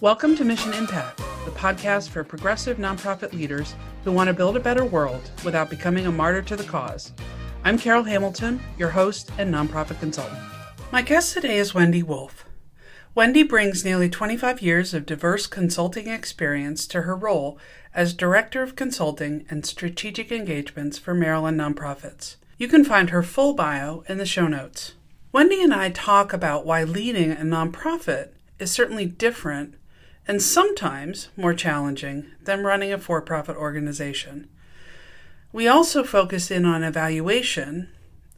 Welcome to Mission Impact, the podcast for progressive nonprofit leaders who want to build a better world without becoming a martyr to the cause. I'm Carol Hamilton, your host and nonprofit consultant. My guest today is Wendy Wolf. Wendy brings nearly 25 years of diverse consulting experience to her role as Director of Consulting and Strategic Engagements for Maryland Nonprofits. You can find her full bio in the show notes. Wendy and I talk about why leading a nonprofit is certainly different and sometimes more challenging than running a for profit organization. We also focus in on evaluation,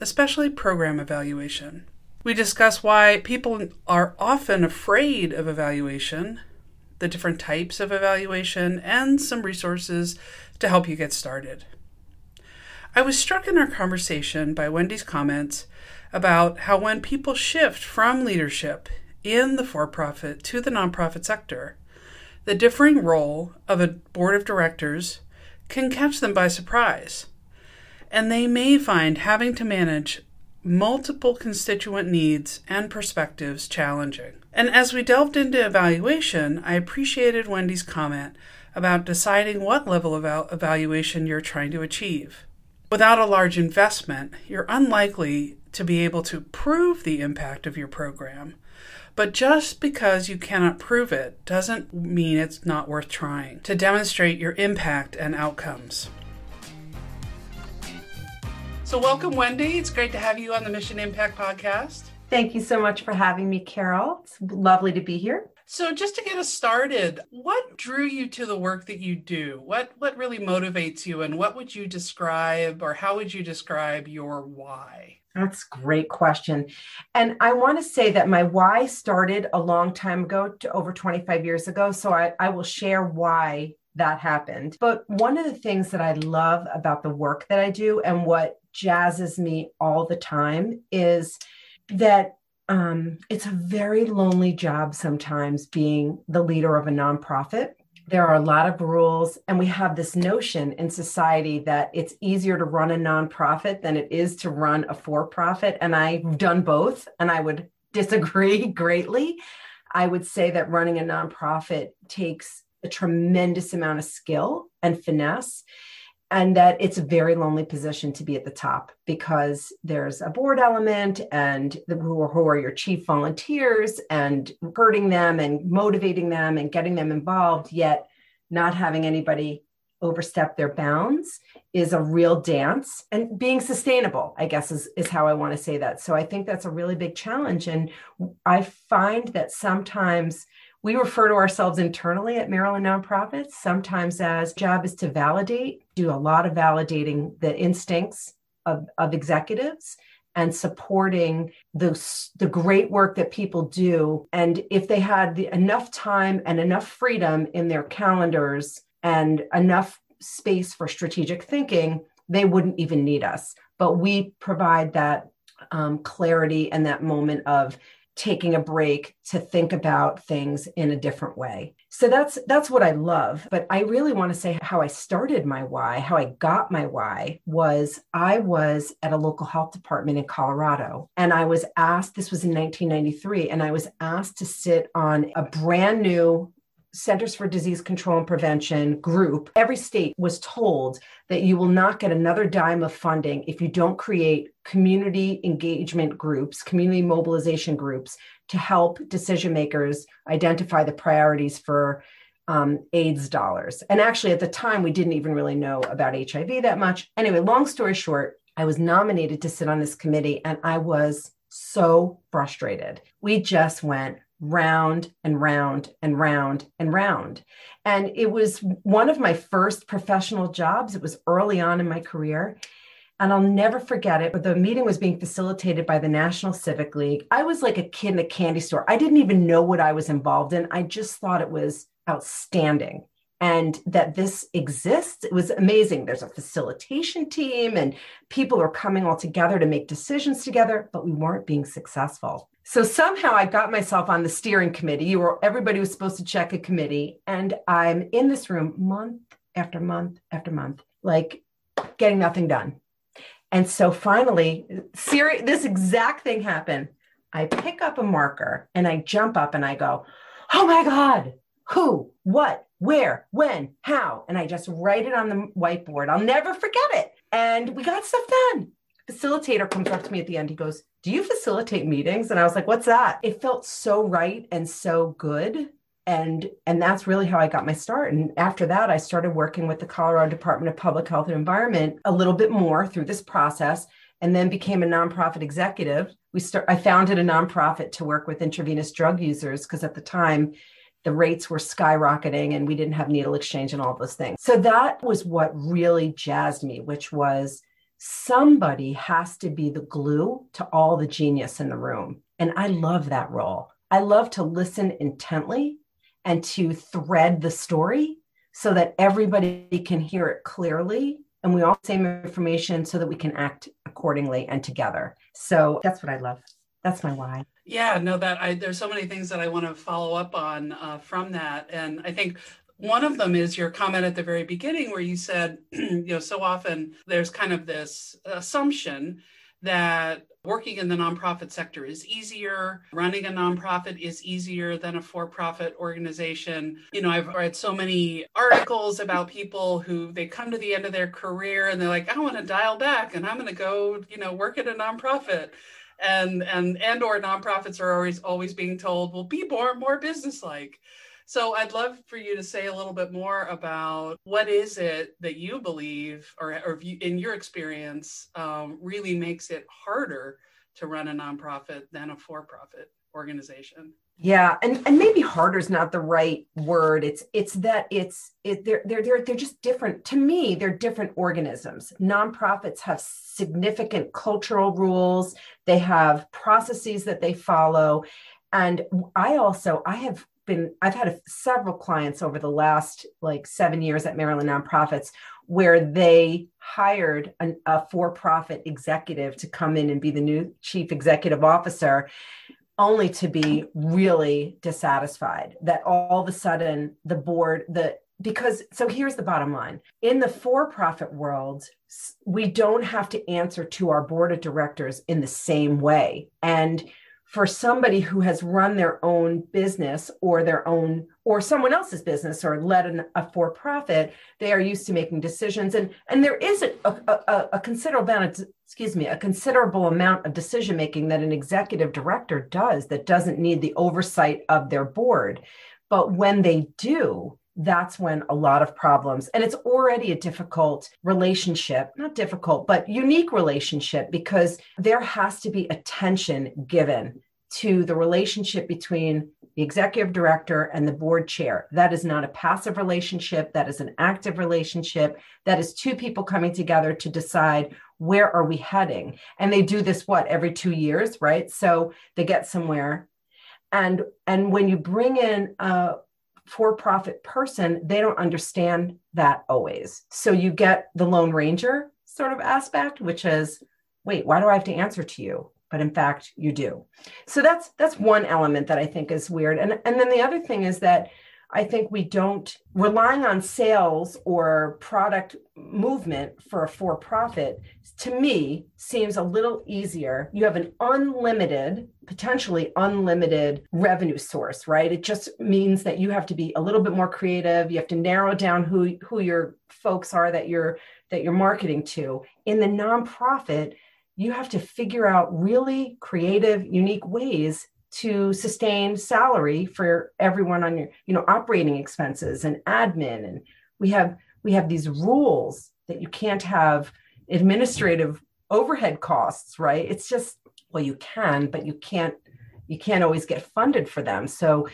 especially program evaluation. We discuss why people are often afraid of evaluation, the different types of evaluation, and some resources to help you get started. I was struck in our conversation by Wendy's comments about how when people shift from leadership in the for profit to the nonprofit sector, the differing role of a board of directors can catch them by surprise. And they may find having to manage multiple constituent needs and perspectives challenging. And as we delved into evaluation, I appreciated Wendy's comment about deciding what level of evaluation you're trying to achieve. Without a large investment, you're unlikely to be able to prove the impact of your program. But just because you cannot prove it doesn't mean it's not worth trying to demonstrate your impact and outcomes. So, welcome, Wendy. It's great to have you on the Mission Impact podcast. Thank you so much for having me, Carol. It's lovely to be here. So, just to get us started, what drew you to the work that you do? What what really motivates you, and what would you describe, or how would you describe your why? That's a great question. And I want to say that my why started a long time ago, to over 25 years ago. So I, I will share why that happened. But one of the things that I love about the work that I do and what jazzes me all the time is that um, it's a very lonely job sometimes being the leader of a nonprofit. There are a lot of rules, and we have this notion in society that it's easier to run a nonprofit than it is to run a for profit. And I've done both, and I would disagree greatly. I would say that running a nonprofit takes a tremendous amount of skill and finesse and that it's a very lonely position to be at the top because there's a board element and the, who, are, who are your chief volunteers and hurting them and motivating them and getting them involved yet not having anybody overstep their bounds is a real dance. And being sustainable i guess is, is how i want to say that. So i think that's a really big challenge. And i find that sometimes we refer to ourselves internally at Maryland Nonprofits sometimes as job is to validate, do a lot of validating the instincts of, of executives and supporting the, the great work that people do. And if they had the, enough time and enough freedom in their calendars and enough space for strategic thinking, they wouldn't even need us. But we provide that um, clarity and that moment of taking a break to think about things in a different way. So that's that's what I love, but I really want to say how I started my why, how I got my why was I was at a local health department in Colorado and I was asked this was in 1993 and I was asked to sit on a brand new Centers for Disease Control and Prevention group, every state was told that you will not get another dime of funding if you don't create community engagement groups, community mobilization groups to help decision makers identify the priorities for um, AIDS dollars. And actually, at the time, we didn't even really know about HIV that much. Anyway, long story short, I was nominated to sit on this committee and I was so frustrated. We just went round and round and round and round. And it was one of my first professional jobs. It was early on in my career. And I'll never forget it. But the meeting was being facilitated by the National Civic League. I was like a kid in a candy store. I didn't even know what I was involved in. I just thought it was outstanding and that this exists it was amazing there's a facilitation team and people are coming all together to make decisions together but we weren't being successful so somehow I got myself on the steering committee. You were everybody was supposed to check a committee, and I'm in this room month after month after month, like getting nothing done. And so finally, seri- this exact thing happened. I pick up a marker and I jump up and I go, "Oh my god, who, what, where, when, how. And I just write it on the whiteboard. I'll never forget it. And we got stuff done. Facilitator comes up to me at the end. He goes, Do you facilitate meetings? And I was like, What's that? It felt so right and so good and and that's really how i got my start and after that i started working with the colorado department of public health and environment a little bit more through this process and then became a nonprofit executive we start i founded a nonprofit to work with intravenous drug users because at the time the rates were skyrocketing and we didn't have needle exchange and all those things so that was what really jazzed me which was somebody has to be the glue to all the genius in the room and i love that role I love to listen intently and to thread the story so that everybody can hear it clearly and we all same information so that we can act accordingly and together. So that's what I love. That's my why. Yeah, no, that I there's so many things that I want to follow up on uh, from that, and I think one of them is your comment at the very beginning where you said, you know, so often there's kind of this assumption that working in the nonprofit sector is easier. Running a nonprofit is easier than a for profit organization. You know, I've read so many articles about people who they come to the end of their career and they're like, I want to dial back and I'm going to go, you know, work at a nonprofit. And and and or nonprofits are always always being told, well, be more more businesslike. So I'd love for you to say a little bit more about what is it that you believe, or, or you, in your experience, um, really makes it harder to run a nonprofit than a for-profit organization. Yeah, and, and maybe harder is not the right word. It's it's that it's it they're they're they're they're just different. To me, they're different organisms. Nonprofits have significant cultural rules. They have processes that they follow, and I also I have been i've had a, several clients over the last like seven years at maryland nonprofits where they hired an, a for-profit executive to come in and be the new chief executive officer only to be really dissatisfied that all of a sudden the board the because so here's the bottom line. In the for-profit world we don't have to answer to our board of directors in the same way. And for somebody who has run their own business or their own or someone else's business or led an, a for-profit they are used to making decisions. And and there is a, a, a considerable amount of, excuse me a considerable amount of decision making that an executive director does that doesn't need the oversight of their board. But when they do that's when a lot of problems and it's already a difficult relationship not difficult but unique relationship because there has to be attention given to the relationship between the executive director and the board chair. That is not a passive relationship. That is an active relationship. That is two people coming together to decide where are we heading. And they do this what every 2 years right? So they get somewhere. And and when you bring in a for profit person, they don't understand that always. So you get the Lone Ranger sort of aspect, which is, wait, why do I have to answer to you? But in fact, you do. So that's that's one element that I think is weird. And and then the other thing is that I think we don't relying on sales or product movement for a for profit to me seems a little easier. You have an unlimited, potentially unlimited revenue source, right? It just means that you have to be a little bit more creative. You have to narrow down who who your folks are that you're that you're marketing to. In the nonprofit, you have to figure out really creative, unique ways to sustain salary for everyone on your you know operating expenses and admin. And we have we have these rules that you can't have administrative overhead costs right? It's just well you can but you can't you can't always get funded for them. So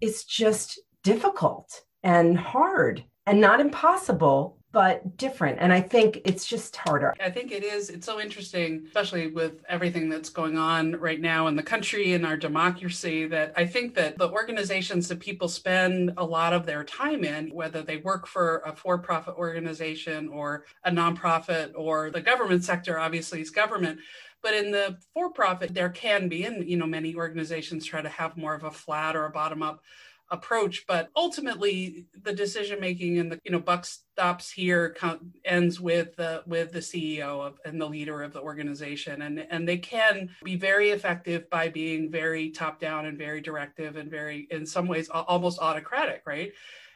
it's just difficult and hard and not impossible but different. And I think it's just harder. I think it is. It's so interesting, especially with everything that's going on right now in the country and our democracy, that I think that the organizations that people spend a lot of their time in, whether they work for a for profit organization or a nonprofit or the government sector, obviously is government. But in the for profit, there can be, and you know, many organizations try to have more of a flat or a bottom up approach but ultimately the decision making and the you know buck stops here ends with the with the ceo of, and the leader of the organization. And and they can be very effective by being very top down and very directive and very in some ways almost autocratic right?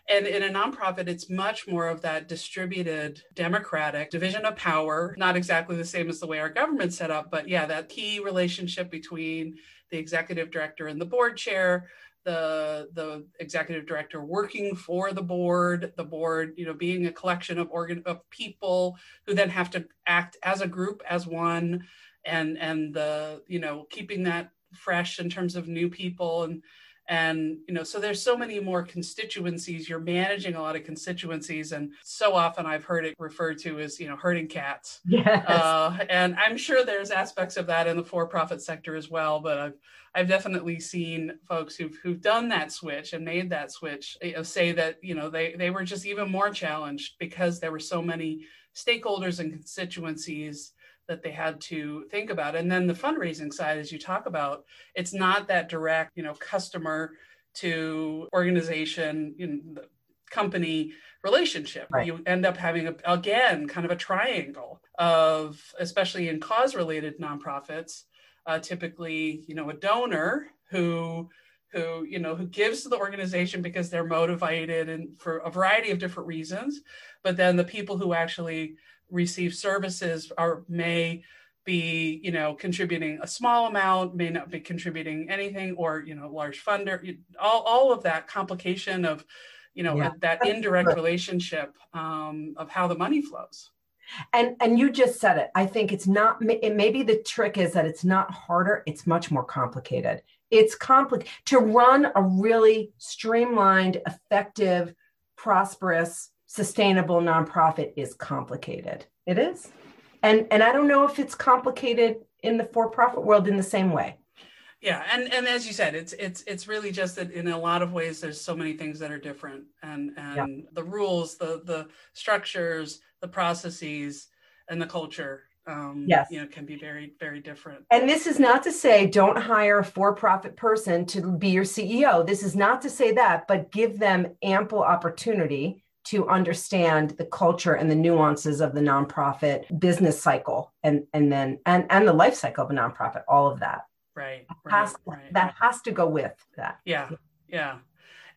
And in a nonprofit, it's much more of that distributed democratic division of power, not exactly the same as the way our government's set up, but yeah, that key relationship between the executive director and the board chair, the the executive director working for the board the board you know being a collection of organ of people who then have to act as a group as one and and the you know keeping that fresh in terms of new people. And and you know so there's so many more constituencies. You're managing a lot of constituencies. And so often i've heard it referred to as you know herding cats. Yes. Uh, and i'm sure there's aspects of that in the for-profit sector as well but i've i've definitely seen folks who've who've done that switch and made that switch eh, you know, say that you know they they were just even more challenged because there were so many stakeholders and constituencies that they had to think about. And then the fundraising side, as you talk about, it's not that direct, you know, customer to organization, you know, company relationship. Right. You end up having a, again kind of a triangle of, especially in cause-related nonprofits, uh, typically, you know, a donor who who you know who gives to the organization because they're motivated and for a variety of different reasons. But then the people who actually receive services are may be you know contributing a small amount may not be contributing anything or you know large funder all, all of that complication of you know yeah. that indirect relationship um, of how the money flows and and you just said it i think it's not it maybe the trick is that it's not harder it's much more complicated it's complicated to run a really streamlined effective prosperous sustainable nonprofit is complicated. It is. And and I don't know if it's complicated in the for-profit world in the same way. Yeah, and and as you said, it's it's it's really just that in a lot of ways there's so many things that are different and and yeah. the rules, the the structures, the processes and the culture um, yes. you know, can be very, very different. And this is not to say don't hire a for-profit person to be your CEO. This is not to say that, but give them ample opportunity to understand the culture and the nuances of the nonprofit business cycle and and then and and the life cycle of a nonprofit all of that right, right, has, right. that has to go with that yeah yeah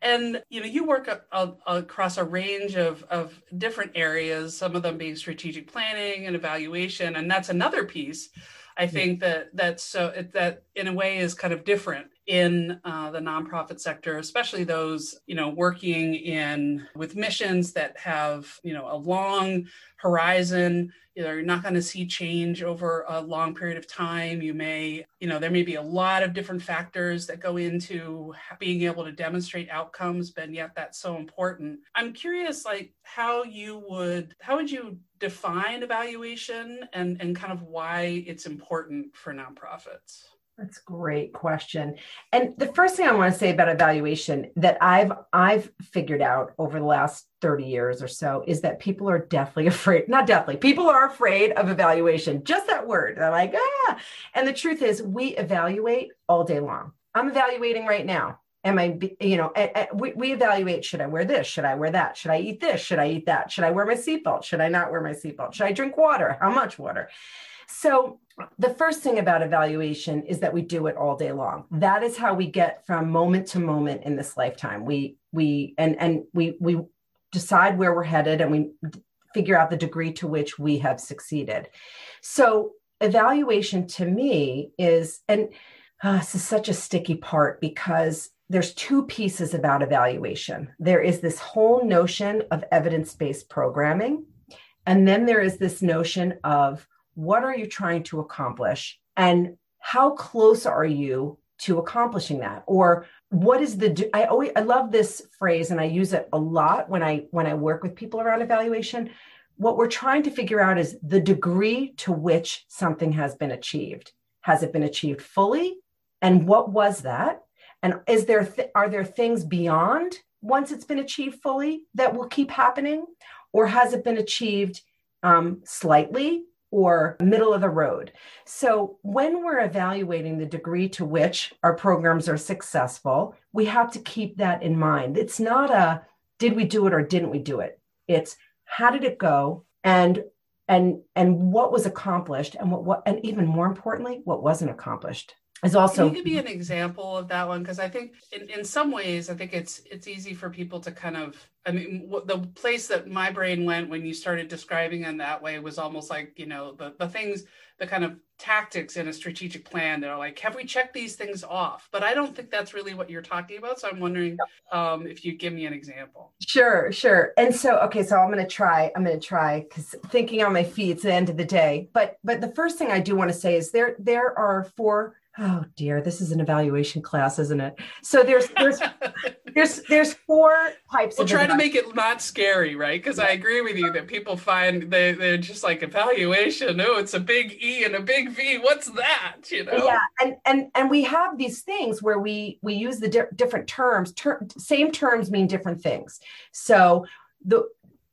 and you know you work a, uh, across a range of, of different areas some of them being strategic planning and evaluation and that's another piece i think that that's so that in a way is kind of different in uh, the nonprofit sector, especially those you know working in with missions that have you know a long horizon. You know, you're not going to see change over a long period of time. You may, you know, there may be a lot of different factors that go into being able to demonstrate outcomes, but yet that's so important. I'm curious, like how you would, how would you define evaluation and and kind of why it's important for nonprofits? That's a great question. And the first thing I want to say about evaluation that I've I've figured out over the last 30 years or so is that people are definitely afraid, not definitely, people are afraid of evaluation. Just that word. They're like, ah. And the truth is we evaluate all day long. I'm evaluating right now. Am I, you know, we evaluate should I wear this? Should I wear that? Should I eat this? Should I eat that? Should I wear my seatbelt? Should I not wear my seatbelt? Should I drink water? How much water? So the first thing about evaluation is that we do it all day long. That is how we get from moment to moment in this lifetime. We we and and we we decide where we're headed and we figure out the degree to which we have succeeded. So evaluation to me is and uh, this is such a sticky part because there's two pieces about evaluation. There is this whole notion of evidence-based programming and then there is this notion of what are you trying to accomplish? And how close are you to accomplishing that? Or what is the i always i love this phrase and i use it a lot when i when i work with people around evaluation. What we're trying to figure out is the degree to which something has been achieved. Has it been achieved fully? And what was that? And is there th- are there things beyond once it's been achieved fully that will keep happening? Or has it been achieved um, slightly or middle of the road. So, when we're evaluating the degree to which our programs are successful, we have to keep that in mind. It's not a did we do it or didn't we do it? It's how did it go and and and what was accomplished and what, what and even more importantly what wasn't accomplished is also Can you give me an example of that one? Because i think in, in some ways i think it's it's easy for people to kind of i mean the place that my brain went when you started describing in that way was almost like you know the, the things the kind of tactics in a strategic plan that are like have we checked these things off? But i don't think that's really what you're talking about so i'm wondering um, if you give me an example. Sure sure. And so okay so i'm going to try i'm going to try because thinking on my feet it's the end of the day. But but the first thing i do want to say is there there are four oh dear. This is an evaluation class isn't it? So there's there's there's there's four types we'll try to make it not scary right? Because i agree with you that people find they, they're just like evaluation? Oh it's a big e and a big v. What's that? You know? Yeah. And and and we have these things where we we use the di- different terms. Ter- same terms mean different things. So the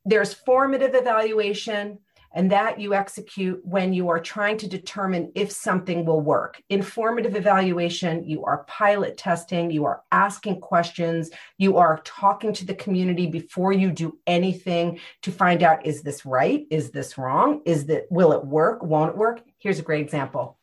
there's formative evaluation and that you execute when you are trying to determine if something will work. Informative evaluation, you are pilot testing, you are asking questions, you are talking to the community before you do anything to find out is this right? Is this wrong? Is that will it work? Won't it work? Here's a great example.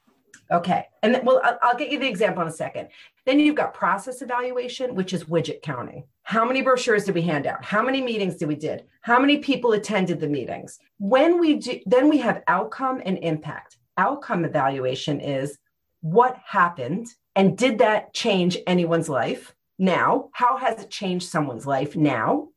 Okay. And then, well, I'll, I'll get you the example in a second. Then you've got process evaluation, which is widget counting. How many brochures did we hand out? How many meetings did we did? How many people attended the meetings? When we do, then we have outcome and impact. Outcome evaluation is what happened and did that change anyone's life? Now, how has it changed someone's life now?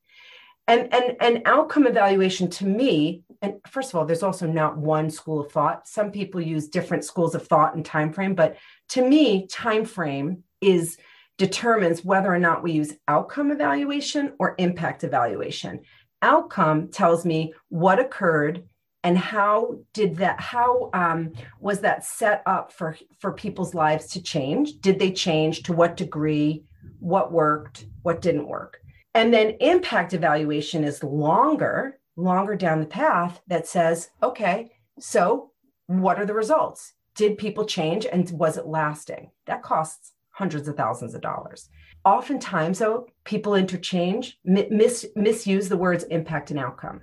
And, and, and outcome evaluation to me and first of all there's also not one school of thought some people use different schools of thought and time frame but to me time frame is determines whether or not we use outcome evaluation or impact evaluation outcome tells me what occurred and how did that how um, was that set up for for people's lives to change did they change to what degree what worked what didn't work and then impact evaluation is longer longer down the path that says, okay, so what are the results? Did people change and was it lasting? That costs hundreds of thousands of dollars. Oftentimes, though, people interchange, mis- misuse the words impact and outcome.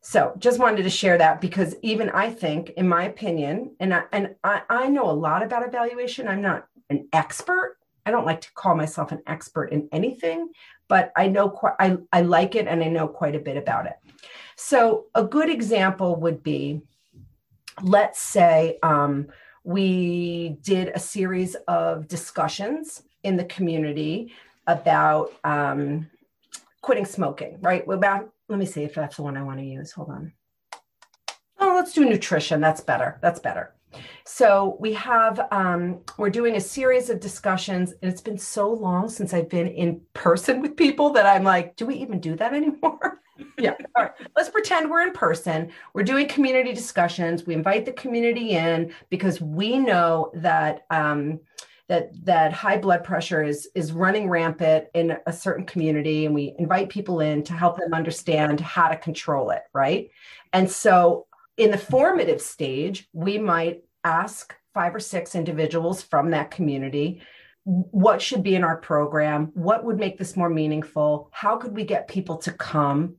So just wanted to share that because even I think, in my opinion, and I, and I, I know a lot about evaluation. I'm not an expert. I don't like to call myself an expert in anything, but I know quite, I, I like it and I know quite a bit about it. So, a good example would be let's say um, we did a series of discussions in the community about um, quitting smoking, right? About, let me see if that's the one I want to use. Hold on. Oh, let's do nutrition. That's better. That's better. So we have, um, we're doing a series of discussions, and it's been so long since I've been in person with people that I'm like, do we even do that anymore? Yeah. All right. Let's pretend we're in person. We're doing community discussions. We invite the community in because we know that um, that that high blood pressure is is running rampant in a certain community, and we invite people in to help them understand how to control it. Right. And so, in the formative stage, we might ask five or six individuals from that community what should be in our program what would make this more meaningful how could we get people to come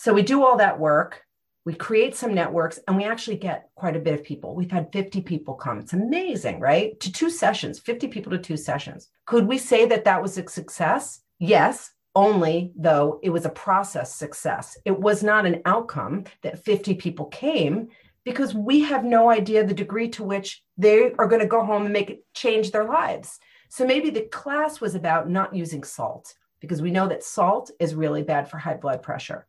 so we do all that work. We create some networks and we actually get quite a bit of people. We've had 50 people come. It's amazing, right? To two sessions, 50 people to two sessions. Could we say that that was a success? Yes, only though it was a process success. It was not an outcome that 50 people came because we have no idea the degree to which they are going to go home and make it change their lives. So maybe the class was about not using salt because we know that salt is really bad for high blood pressure.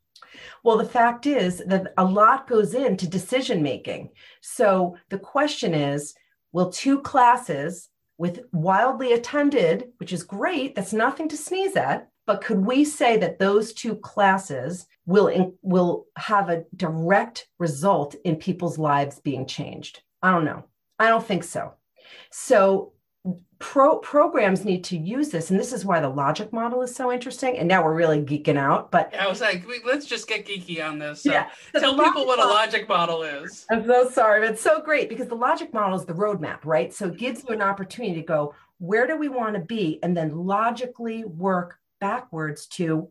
Well, the fact is that a lot goes into decision making. So the question is will two classes with wildly attended, which is great, that's nothing to sneeze at, but could we say that those two classes will will have a direct result in people's lives being changed? I don't know. I don't think so. So pro programs need to use this and this is why the logic model is so interesting and now we're really geeking out but i was like let's just get geeky on this so yeah tell people what a logic model is. I'm so sorry but it's so great because the logic model is the roadmap right? So it gives you an opportunity to go where do we want to be and then logically work backwards to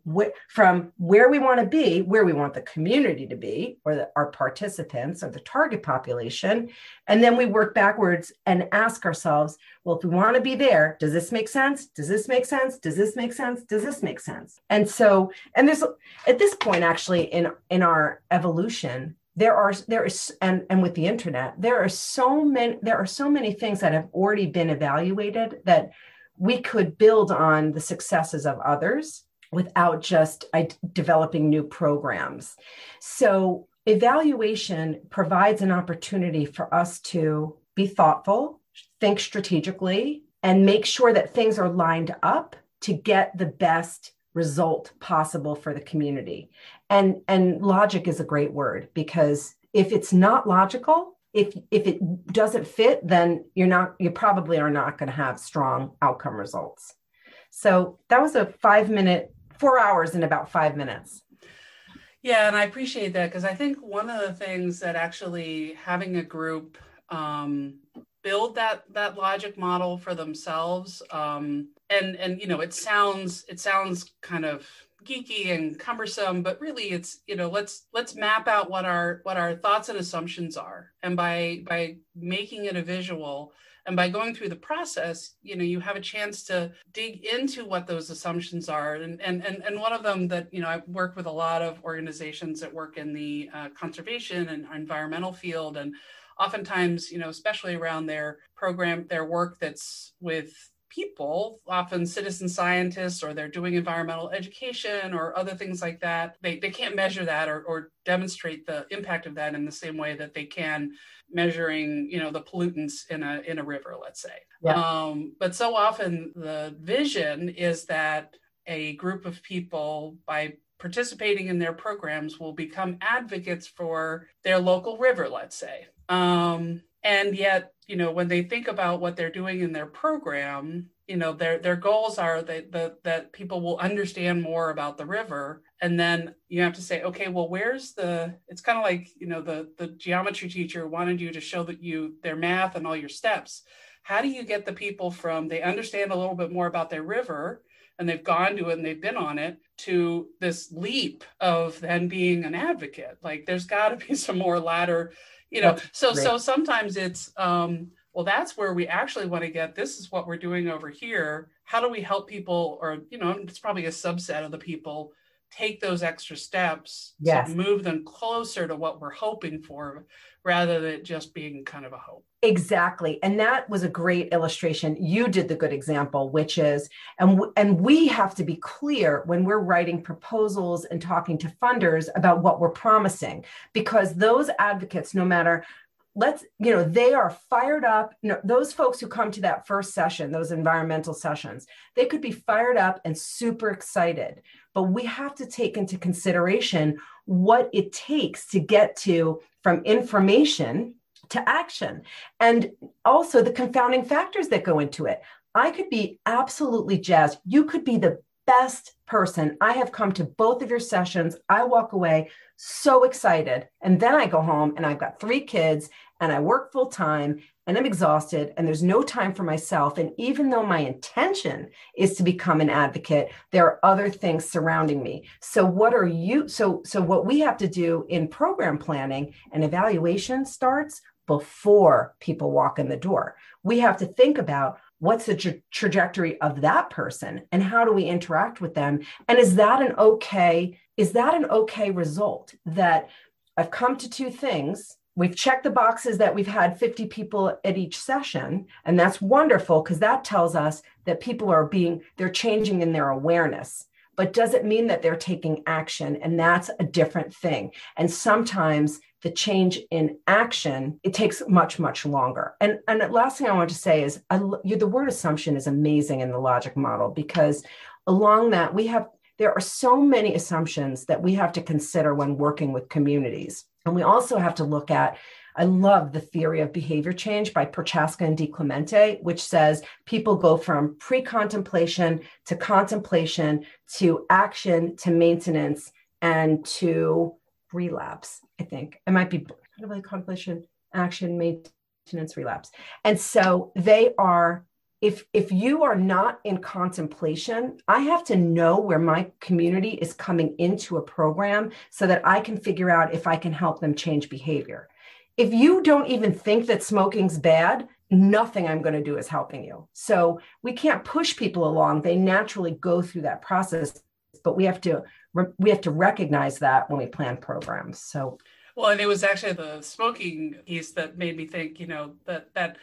from where we want to be, where we want the community to be, or the, our participants or the target population. And then we work backwards and ask ourselves, well, if we want to be there, does this make sense? Does this make sense? Does this make sense? Does this make sense? And so, and there's at this point actually in in our evolution, there are there is and and with the internet there are so many there are so many things that have already been evaluated that we could build on the successes of others without just developing new programs. So, evaluation provides an opportunity for us to be thoughtful, think strategically, and make sure that things are lined up to get the best result possible for the community. And, and logic is a great word because if it's not logical, if if it doesn't fit then you're not you probably are not going to have strong outcome results. So that was a five minute four hours in about five minutes. Yeah and i appreciate that because i think one of the things that actually having a group um, build that that logic model for themselves um, and and you know it sounds it sounds kind of geeky and cumbersome but really it's you know let's let's map out what our what our thoughts and assumptions are. And by by making it a visual and by going through the process you know you have a chance to dig into what those assumptions are. And and and, and one of them that you know i work with a lot of organizations that work in the uh, conservation and environmental field. And oftentimes you know especially around their program their work that's with people, often citizen scientists, or they're doing environmental education or other things like that. They, they can't measure that or, or demonstrate the impact of that in the same way that they can measuring, you know, the pollutants in a in a river, let's say. Yeah. Um, but so often the vision is that a group of people by participating in their programs will become advocates for their local river, let's say. Um, and yet you know when they think about what they're doing in their program you know their their goals are that the, that people will understand more about the river. And then you have to say okay well where's the it's kind of like you know the the geometry teacher wanted you to show that you their math and all your steps. How do you get the people from they understand a little bit more about their river and they've gone to it and they've been on it to this leap of then being an advocate? Like there's got to be some more ladder you know so so sometimes it's um well that's where we actually want to get this is what we're doing over here. How do we help people or you know it's probably a subset of the people take those extra steps yes. to move them closer to what we're hoping for rather than just being kind of a hope exactly. And that was a great illustration. You did the good example which is and and we have to be clear when we're writing proposals and talking to funders about what we're promising because those advocates no matter let's you know they are fired up. You know, those folks who come to that first session those environmental sessions they could be fired up and super excited. But we have to take into consideration what it takes to get to from information to action. And also the confounding factors that go into it. I could be absolutely jazzed. You could be the best person. I have come to both of your sessions. I walk away so excited. And then i go home and i've got three kids and I work full time and I'm exhausted and there's no time for myself. And even though my intention is to become an advocate, there are other things surrounding me. So what are you so so what we have to do in program planning and evaluation starts before people walk in the door. We have to think about what's the tra- trajectory of that person and how do we interact with them? And is that an okay is that an okay result that I've come to two things we've checked the boxes that we've had 50 people at each session and that's wonderful because that tells us that people are being they're changing in their awareness. But does it mean that they're taking action? And that's a different thing. And sometimes the change in action it takes much much longer and and the last thing i want to say is I, the word assumption is amazing in the logic model because along that we have there are so many assumptions that we have to consider when working with communities and we also have to look at I love the theory of behavior change by Prochaska and DiClemente, which says people go from pre contemplation to contemplation to action to maintenance and to relapse. I think. It might be really contemplation, action, maintenance, relapse. And so they are if if you are not in contemplation i have to know where my community is coming into a program so that i can figure out if i can help them change behavior. If you don't even think that smoking's bad nothing i'm going to do is helping you. So we can't push people along. They naturally go through that process but we have to we have to recognize that when we plan programs. So well and it was actually the smoking piece that made me think you know that that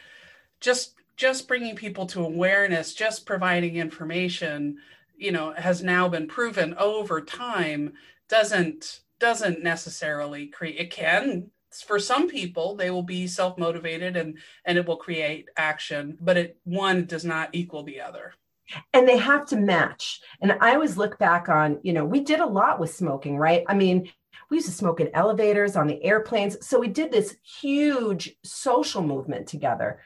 just just bringing people to awareness, just providing information, you know, has now been proven over time doesn't doesn't necessarily create it can for some people they will be self-motivated and and it will create action but it one does not equal the other and they have to match. And i always look back on you know we did a lot with smoking right? I mean we used to smoke in elevators on the airplanes. So we did this huge social movement together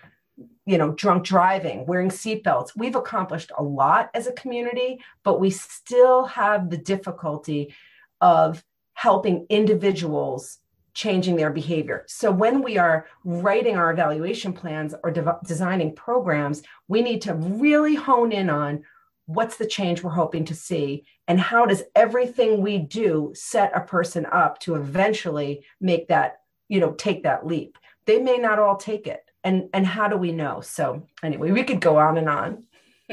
you know, drunk driving, wearing seatbelts. We've accomplished a lot as a community, but we still have the difficulty of helping individuals changing their behavior. So when we are writing our evaluation plans or de- designing programs, we need to really hone in on what's the change we're hoping to see and how does everything we do set a person up to eventually make that, you know, take that leap. They may not all take it and and how do we know so anyway we could go on and on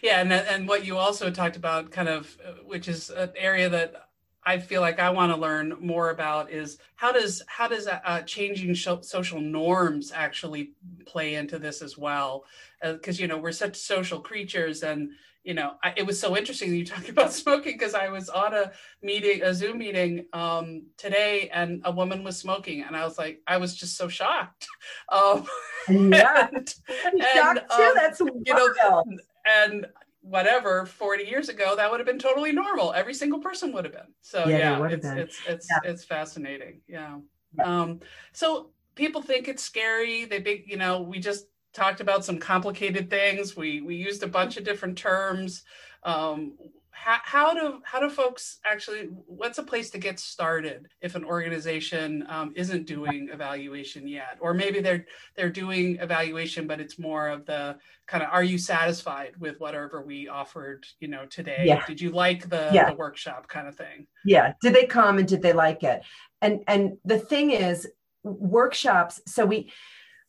yeah and and what you also talked about kind of uh, which is an area that I feel like I want to learn more about is how does how does uh, changing social norms actually play into this as well? Because uh, you know we're such social creatures, and you know, I, it was so interesting that you talked about smoking because I was on a meeting, a Zoom meeting um, today, and a woman was smoking, and I was like, I was just so shocked. Um, yeah, and, shocked and, too. Um, That's wild. you know, and whatever 40 years ago that would have been totally normal every single person would have been so yeah, yeah it's, it's, it's yeah. it's fascinating yeah. yeah um so people think it's scary they big you know we just talked about some complicated things. We we used a bunch of different terms. Um, how, how do how do folks actually? What's a place to get started if an organization um, isn't doing evaluation yet, or maybe they're they're doing evaluation, but it's more of the kind of Are you satisfied with whatever we offered? You know, today. Yeah. Did you like the, yeah. the workshop kind of thing? Yeah. Did they come and did they like it? And and the thing is, workshops. So we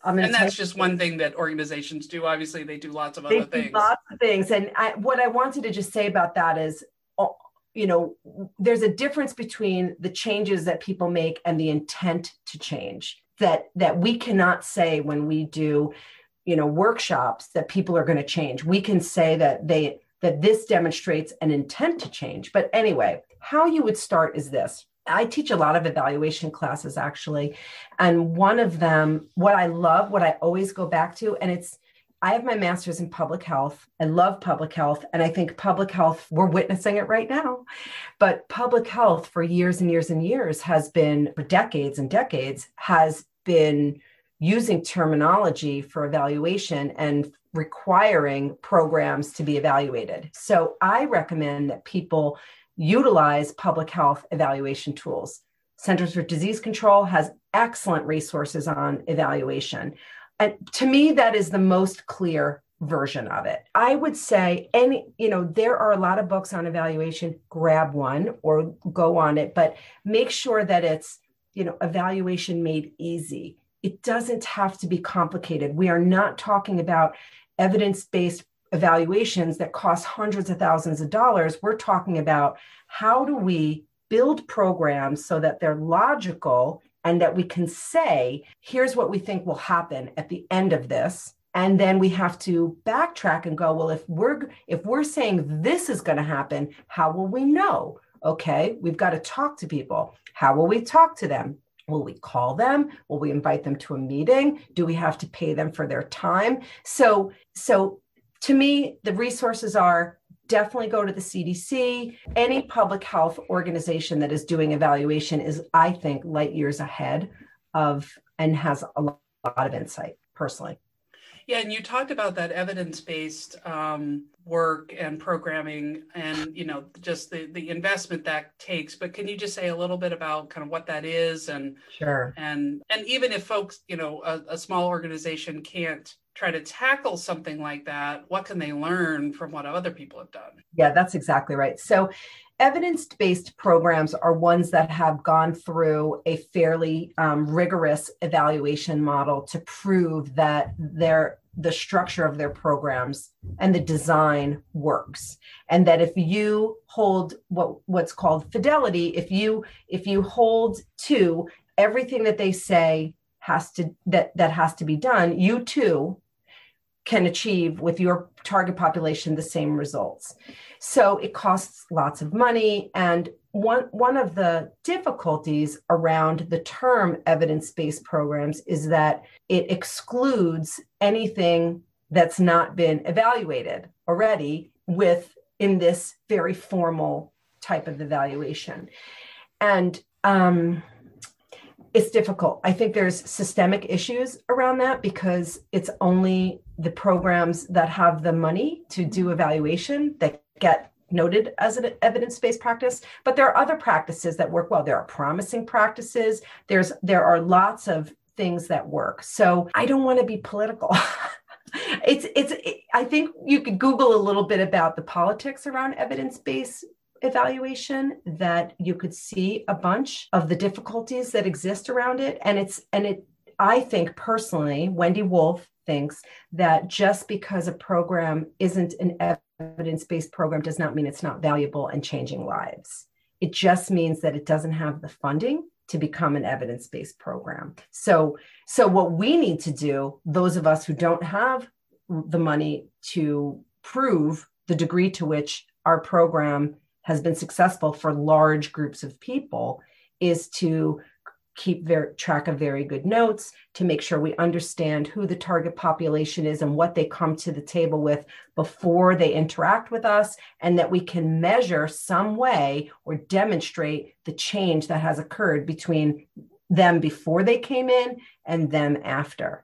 and that's just one thing that organizations do. Obviously, they do lots of other things. Lots of things. And I, what I wanted to just say about that is, oh, you know, there's a difference between the changes that people make and the intent to change. That that we cannot say when we do, you know, workshops that people are going to change. We can say that they that this demonstrates an intent to change. But anyway, how you would start is this I teach a lot of evaluation classes actually. And one of them, what I love, what I always go back to, and it's, I have my master's in public health. I love public health. And I think public health, we're witnessing it right now. But public health for years and years and years has been, for decades and decades, has been using terminology for evaluation and requiring programs to be evaluated. So I recommend that people utilize public health evaluation tools. Centers for Disease Control has excellent resources on evaluation. And to me, that is the most clear version of it. I would say any, you know, there are a lot of books on evaluation, grab one or go on it, but make sure that it's, you know, evaluation made easy. It doesn't have to be complicated. We are not talking about evidence-based evaluations that cost hundreds of thousands of dollars. We're talking about how do we build programs so that they're logical and that we can say, here's what we think will happen at the end of this. And then we have to backtrack and go, well, if we're if we're saying this is going to happen, how will we know? Okay, we've got to talk to people. How will we talk to them? Will we call them? Will we invite them to a meeting? Do we have to pay them for their time? So, so to me, the resources are definitely go to the CDC. Any public health organization that is doing evaluation is, I think, light years ahead of and has a lot of insight personally. Yeah, and you talked about that evidence-based um, work and programming, and you know, just the the investment that takes. But can you just say a little bit about kind of what that is, and sure, and and even if folks, you know, a, a small organization can't try to tackle something like that, what can they learn from what other people have done? Yeah, that's exactly right. So evidence based programs are ones that have gone through a fairly um, rigorous evaluation model to prove that their the structure of their programs and the design works and that if you hold what what's called fidelity if you if you hold to everything that they say has to that that has to be done you too can achieve with your target population the same results. So it costs lots of money. And one, one of the difficulties around the term evidence based programs is that it excludes anything that's not been evaluated already with in this very formal type of evaluation. And um, it's difficult. I think there's systemic issues around that because it's only the programs that have the money to do mm-hmm. evaluation that get noted as an evidence-based practice but there are other practices that work well. There are promising practices. There's there are lots of things that work. So i don't want to be political. It's it's it, i think you could google a little bit about the politics around evidence-based evaluation that you could see a bunch of the difficulties that exist around it. And it's and it i think personally wendy wolf thinks that just because a program isn't an evidence-based program does not mean it's not valuable and changing lives. It just means that it doesn't have the funding to become an evidence-based program. So so what we need to do those of us who don't have the money to prove the degree to which our program has been successful for large groups of people is to keep very, track of very good notes to make sure we understand who the target population is and what they come to the table with before they interact with us and that we can measure some way or demonstrate the change that has occurred between them before they came in and them after.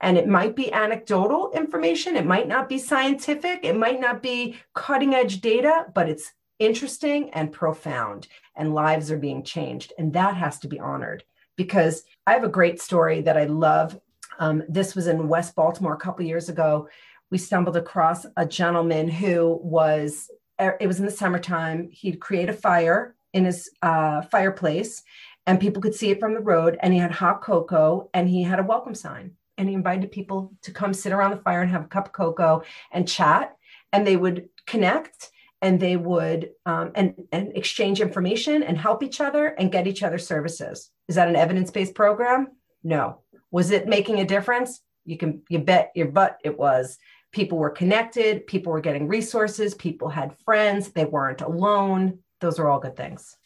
And it might be anecdotal information it might not be scientific it might not be cutting edge data but it's interesting and profound, and lives are being changed. And that has to be honored because I have a great story that I love. Um, this was in West Baltimore a couple years ago. We stumbled across a gentleman who was, it was in the summertime. He'd create a fire in his uh, fireplace and people could see it from the road. And he had hot cocoa and he had a welcome sign. And he invited people to come sit around the fire and have a cup of cocoa and chat. And they would connect and they would um, and, and exchange information and help each other and get each other services. Is that an evidence-based program? No. Was it making a difference? You can you bet your butt it was. People were connected, people were getting resources, people had friends, they weren't alone. Those are all good things.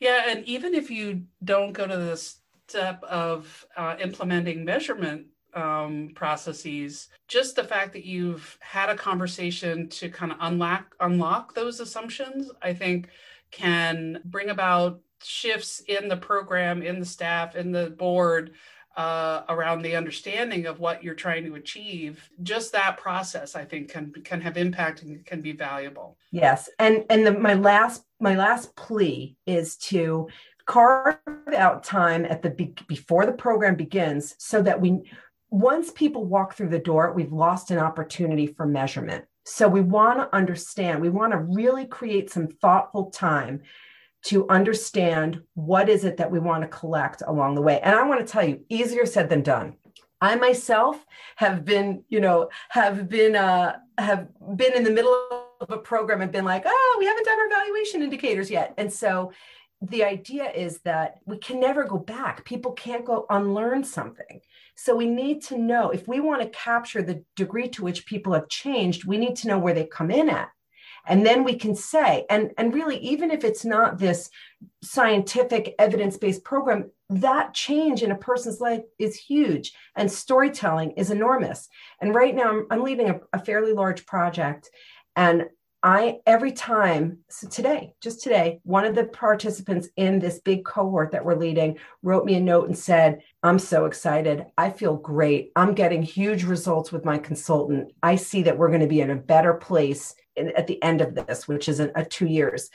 Yeah, and even if you don't go to the step of uh, implementing measurement um, processes, just the fact that you've had a conversation to kind of unlock unlock those assumptions, I think can bring about shifts in the program, in the staff, in the board uh, around the understanding of what you're trying to achieve. Just that process, I think, can can have impact and can be valuable. Yes, and and the, my last my last plea is to carve out time at the be- before the program begins so that we once people walk through the door, we've lost an opportunity for measurement. So we want to understand, we want to really create some thoughtful time to understand what is it that we want to collect along the way. And I want to tell you, easier said than done. I myself have been, you know, have been uh have been in the middle of a program and been like, oh, we haven't done our valuation indicators yet. And so the idea is that we can never go back. People can't go unlearn something. So we need to know if we want to capture the degree to which people have changed, we need to know where they come in at. And then we can say, and, and really, even if it's not this scientific evidence based program, that change in a person's life is huge. And storytelling is enormous. And right now, I'm, I'm leading a, a fairly large project. And I every time, so today, just today, one of the participants in this big cohort that we're leading wrote me a note and said, I'm so excited. I feel great. I'm getting huge results with my consultant. I see that we're going to be in a better place in, at the end of this, which is a, a uh, two years.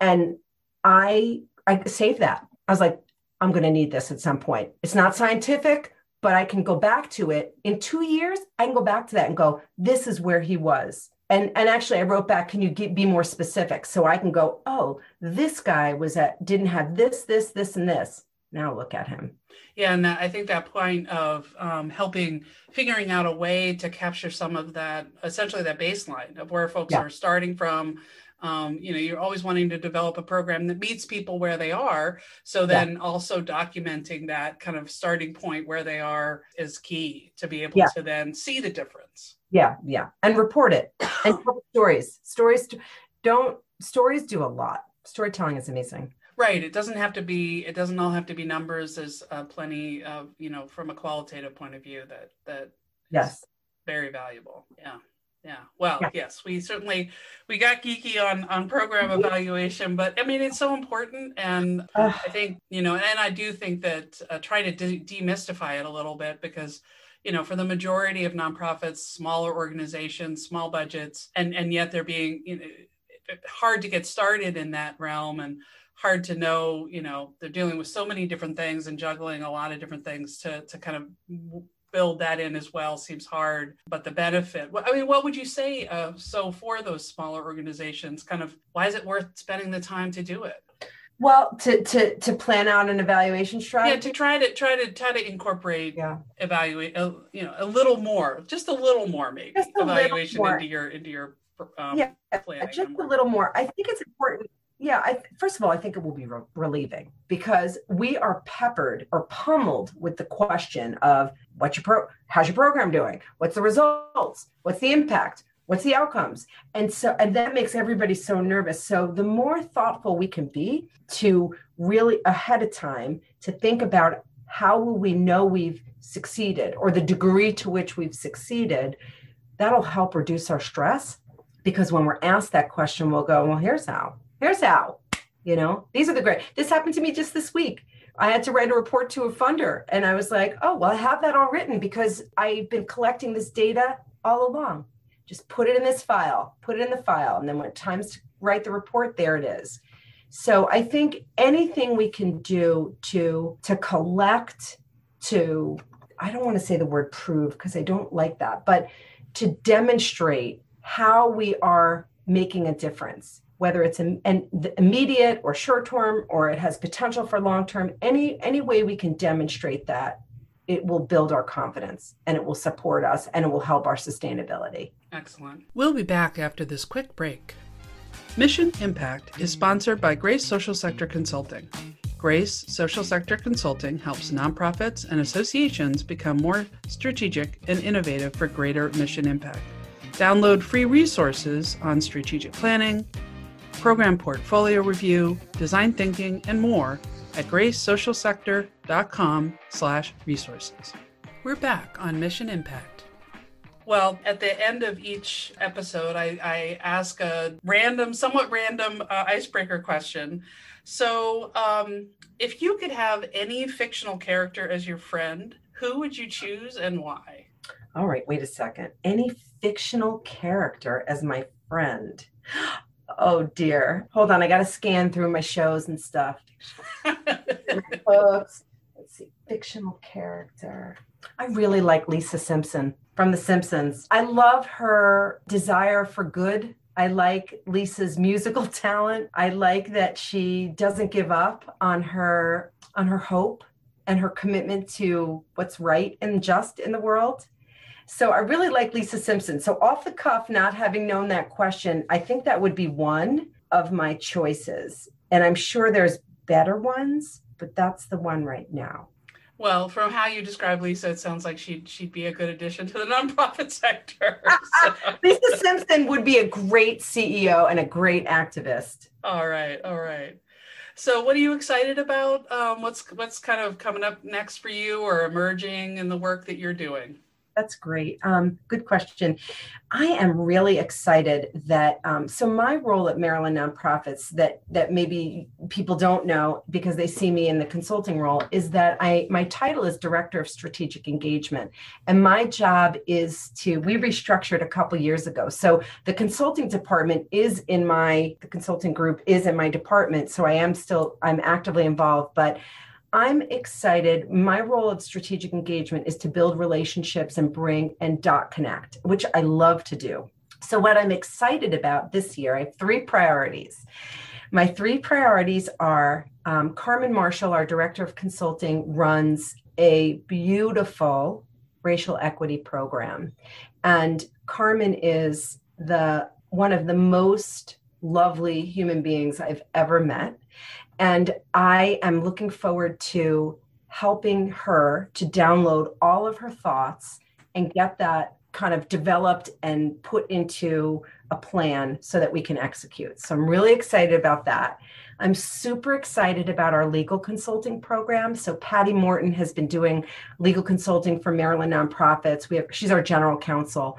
And I I saved that. I was like, I'm going to need this at some point. It's not scientific, but I can go back to it in two years. I can go back to that and go, this is where he was and and actually i wrote back can you get, be more specific so i can go oh this guy was at didn't have this this this and this now look at him yeah and i think that point of um, helping figuring out a way to capture some of that essentially that baseline of where folks yeah. are starting from um, you know you're always wanting to develop a program that meets people where they are so then yeah. also documenting that kind of starting point where they are is key to be able yeah. to then see the difference yeah yeah. And report it and stories. Stories don't stories do a lot. Storytelling is amazing. Right. It doesn't have to be it doesn't all have to be numbers there's uh, plenty of you know from a qualitative point of view that that yes. very valuable. Yeah. Yeah. Well yeah. yes we certainly we got geeky on on program evaluation but i mean it's so important and i think you know and i do think that uh, try to de- demystify it a little bit because you know, for the majority of nonprofits, smaller organizations, small budgets, and and yet they're being you know, hard to get started in that realm and hard to know. You know, they're dealing with so many different things and juggling a lot of different things to to kind of build that in as well seems hard but the benefit i mean what would you say uh, so for those smaller organizations kind of why is it worth spending the time to do it well, to to to plan out an evaluation strategy. Yeah, to try to try to try to incorporate, yeah, evaluate, uh, you know, a little more, just a little more, maybe evaluation more. into your into your um, yeah, just a little more. I think it's important. Yeah, I, first of all, I think it will be re- relieving because we are peppered or pummeled with the question of what's your pro, how's your program doing, what's the results, what's the impact, what's the outcomes? And so and that makes everybody so nervous. So the more thoughtful we can be to really ahead of time to think about how will we know we've succeeded or the degree to which we've succeeded that'll help reduce our stress. Because when we're asked that question we'll go well here's how. Here's how. You know? These are the great this happened to me just this week. I had to write a report to a funder. And I was like, oh, well, I have that all written because I've been collecting this data all along just put it in this file, put it in the file. And then when time's to write the report, there it is. So I think anything we can do to to collect, to I don't want to say the word prove because I don't like that, but to demonstrate how we are making a difference, whether it's an, an immediate or short term or it has potential for long term, any any way we can demonstrate that it will build our confidence and it will support us and it will help our sustainability. Excellent. We'll be back after this quick break. Mission Impact is sponsored by Grace Social Sector Consulting. Grace Social Sector Consulting helps nonprofits and associations become more strategic and innovative for greater mission impact. Download free resources on strategic planning, program portfolio review, design thinking, and more at gracesocialsector.com slash resources. We're back on Mission Impact. Well, at the end of each episode, I, I ask a random, somewhat random uh, icebreaker question. So, um, if you could have any fictional character as your friend, who would you choose and why? All right, wait a second. Any fictional character as my friend? Oh dear. Hold on, I got to scan through my shows and stuff. Books. Let's see. Fictional character. I really like Lisa Simpson from The Simpsons. I love her desire for good. I like Lisa's musical talent. I like that she doesn't give up on her on her hope and her commitment to what's right and just in the world. So I really like Lisa Simpson. So off the cuff, not having known that question, I think that would be one of my choices. And I'm sure there's better ones, but that's the one right now. Well, from how you describe Lisa, it sounds like she'd she'd be a good addition to the nonprofit sector. So. Lisa Simpson would be a great CEO and a great activist. All right, all right. So, what are you excited about? Um, what's what's kind of coming up next for you, or emerging in the work that you're doing? That's great. Um, good question. I am really excited that um, so my role at Maryland Nonprofits that that maybe people don't know because they see me in the consulting role is that I my title is Director of Strategic Engagement, and my job is to we restructured a couple years ago. So the consulting department is in my the consulting group is in my department. So I am still I'm actively involved, but I'm excited. My role of strategic engagement is to build relationships and bring and dot connect, which I love to do. So, what I'm excited about this year, I have three priorities. My three priorities are um, Carmen Marshall, our director of consulting, runs a beautiful racial equity program. And Carmen is the one of the most lovely human beings I've ever met. And I am looking forward to helping her to download all of her thoughts and get that kind of developed and put into a plan so that we can execute. So I'm really excited about that. I'm super excited about our legal consulting program. So Patty Morton has been doing legal consulting for Maryland nonprofits. We have she's our general counsel,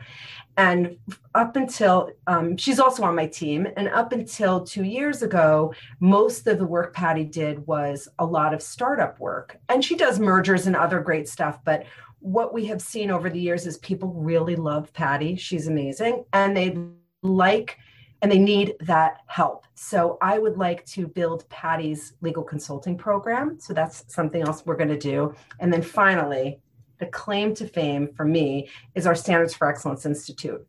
and up until um, she's also on my team. And up until two years ago most of the work patty did was a lot of startup work. And she does mergers and other great stuff but what we have seen over the years is people really love patty. She's amazing. And they like and they need that help. So i would like to build patty's legal consulting program. So that's something else we're going to do. And then finally the claim to fame for me is our Standards for Excellence Institute.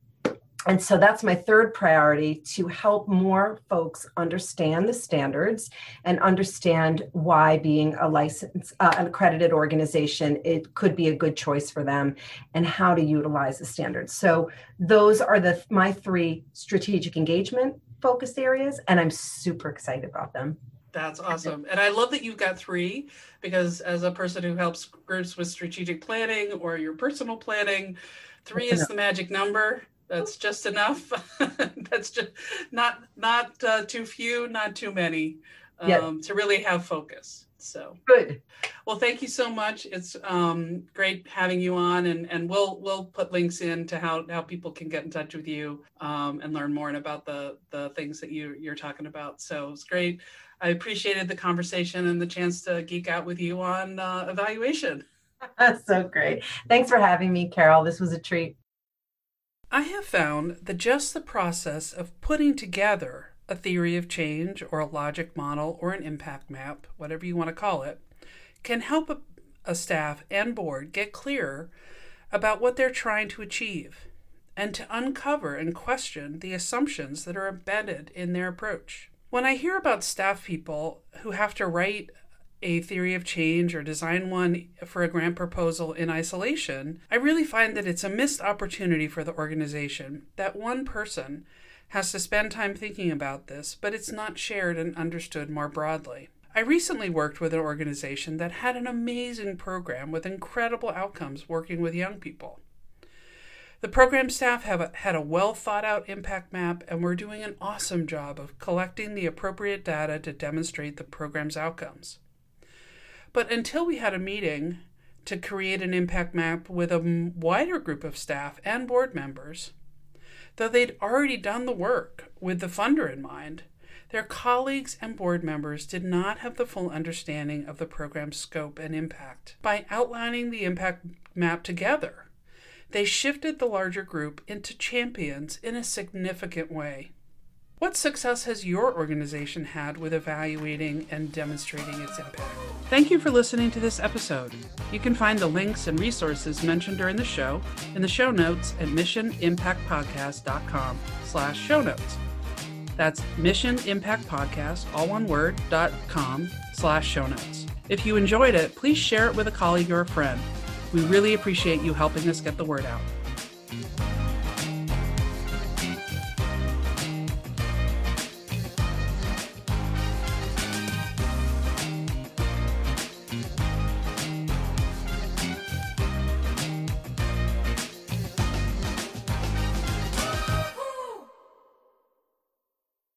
And so that's my third priority to help more folks understand the standards and understand why being a licensed, uh, an accredited organization, it could be a good choice for them and how to utilize the standards. So those are the my three strategic engagement focused areas, and I'm super excited about them. That's awesome. And I love that you've got three because as a person who helps groups with strategic planning or your personal planning, three is the magic number. That's just enough. That's just not not uh, too few, not too many um, yes. to really have focus. So good. Well, thank you so much. It's um, great having you on, and and we'll we'll put links in to how how people can get in touch with you um, and learn more about the the things that you you're talking about. So it's great. I appreciated the conversation and the chance to geek out with you on uh, evaluation. That's so great. Thanks for having me, Carol. This was a treat. I have found that just the process of putting together a theory of change or a logic model or an impact map, whatever you want to call it, can help a, a staff and board get clearer about what they're trying to achieve and to uncover and question the assumptions that are embedded in their approach. When I hear about staff people who have to write a theory of change or design one for a grant proposal in isolation, I really find that it's a missed opportunity for the organization that one person has to spend time thinking about this, but it's not shared and understood more broadly. I recently worked with an organization that had an amazing program with incredible outcomes working with young people. The program staff have a, had a well thought out impact map, and we're doing an awesome job of collecting the appropriate data to demonstrate the program's outcomes. But until we had a meeting to create an impact map with a wider group of staff and board members, though they'd already done the work with the funder in mind, their colleagues and board members did not have the full understanding of the program's scope and impact. By outlining the impact map together, they shifted the larger group into champions in a significant way. What success has your organization had with evaluating and demonstrating its impact? Thank you for listening to this episode. You can find the links and resources mentioned during the show in the show notes at missionimpactpodcast.com slash show notes. That's missionimpactpodcast, all one word, dot com slash show notes. If you enjoyed it, please share it with a colleague or a friend. We really appreciate you helping us get the word out.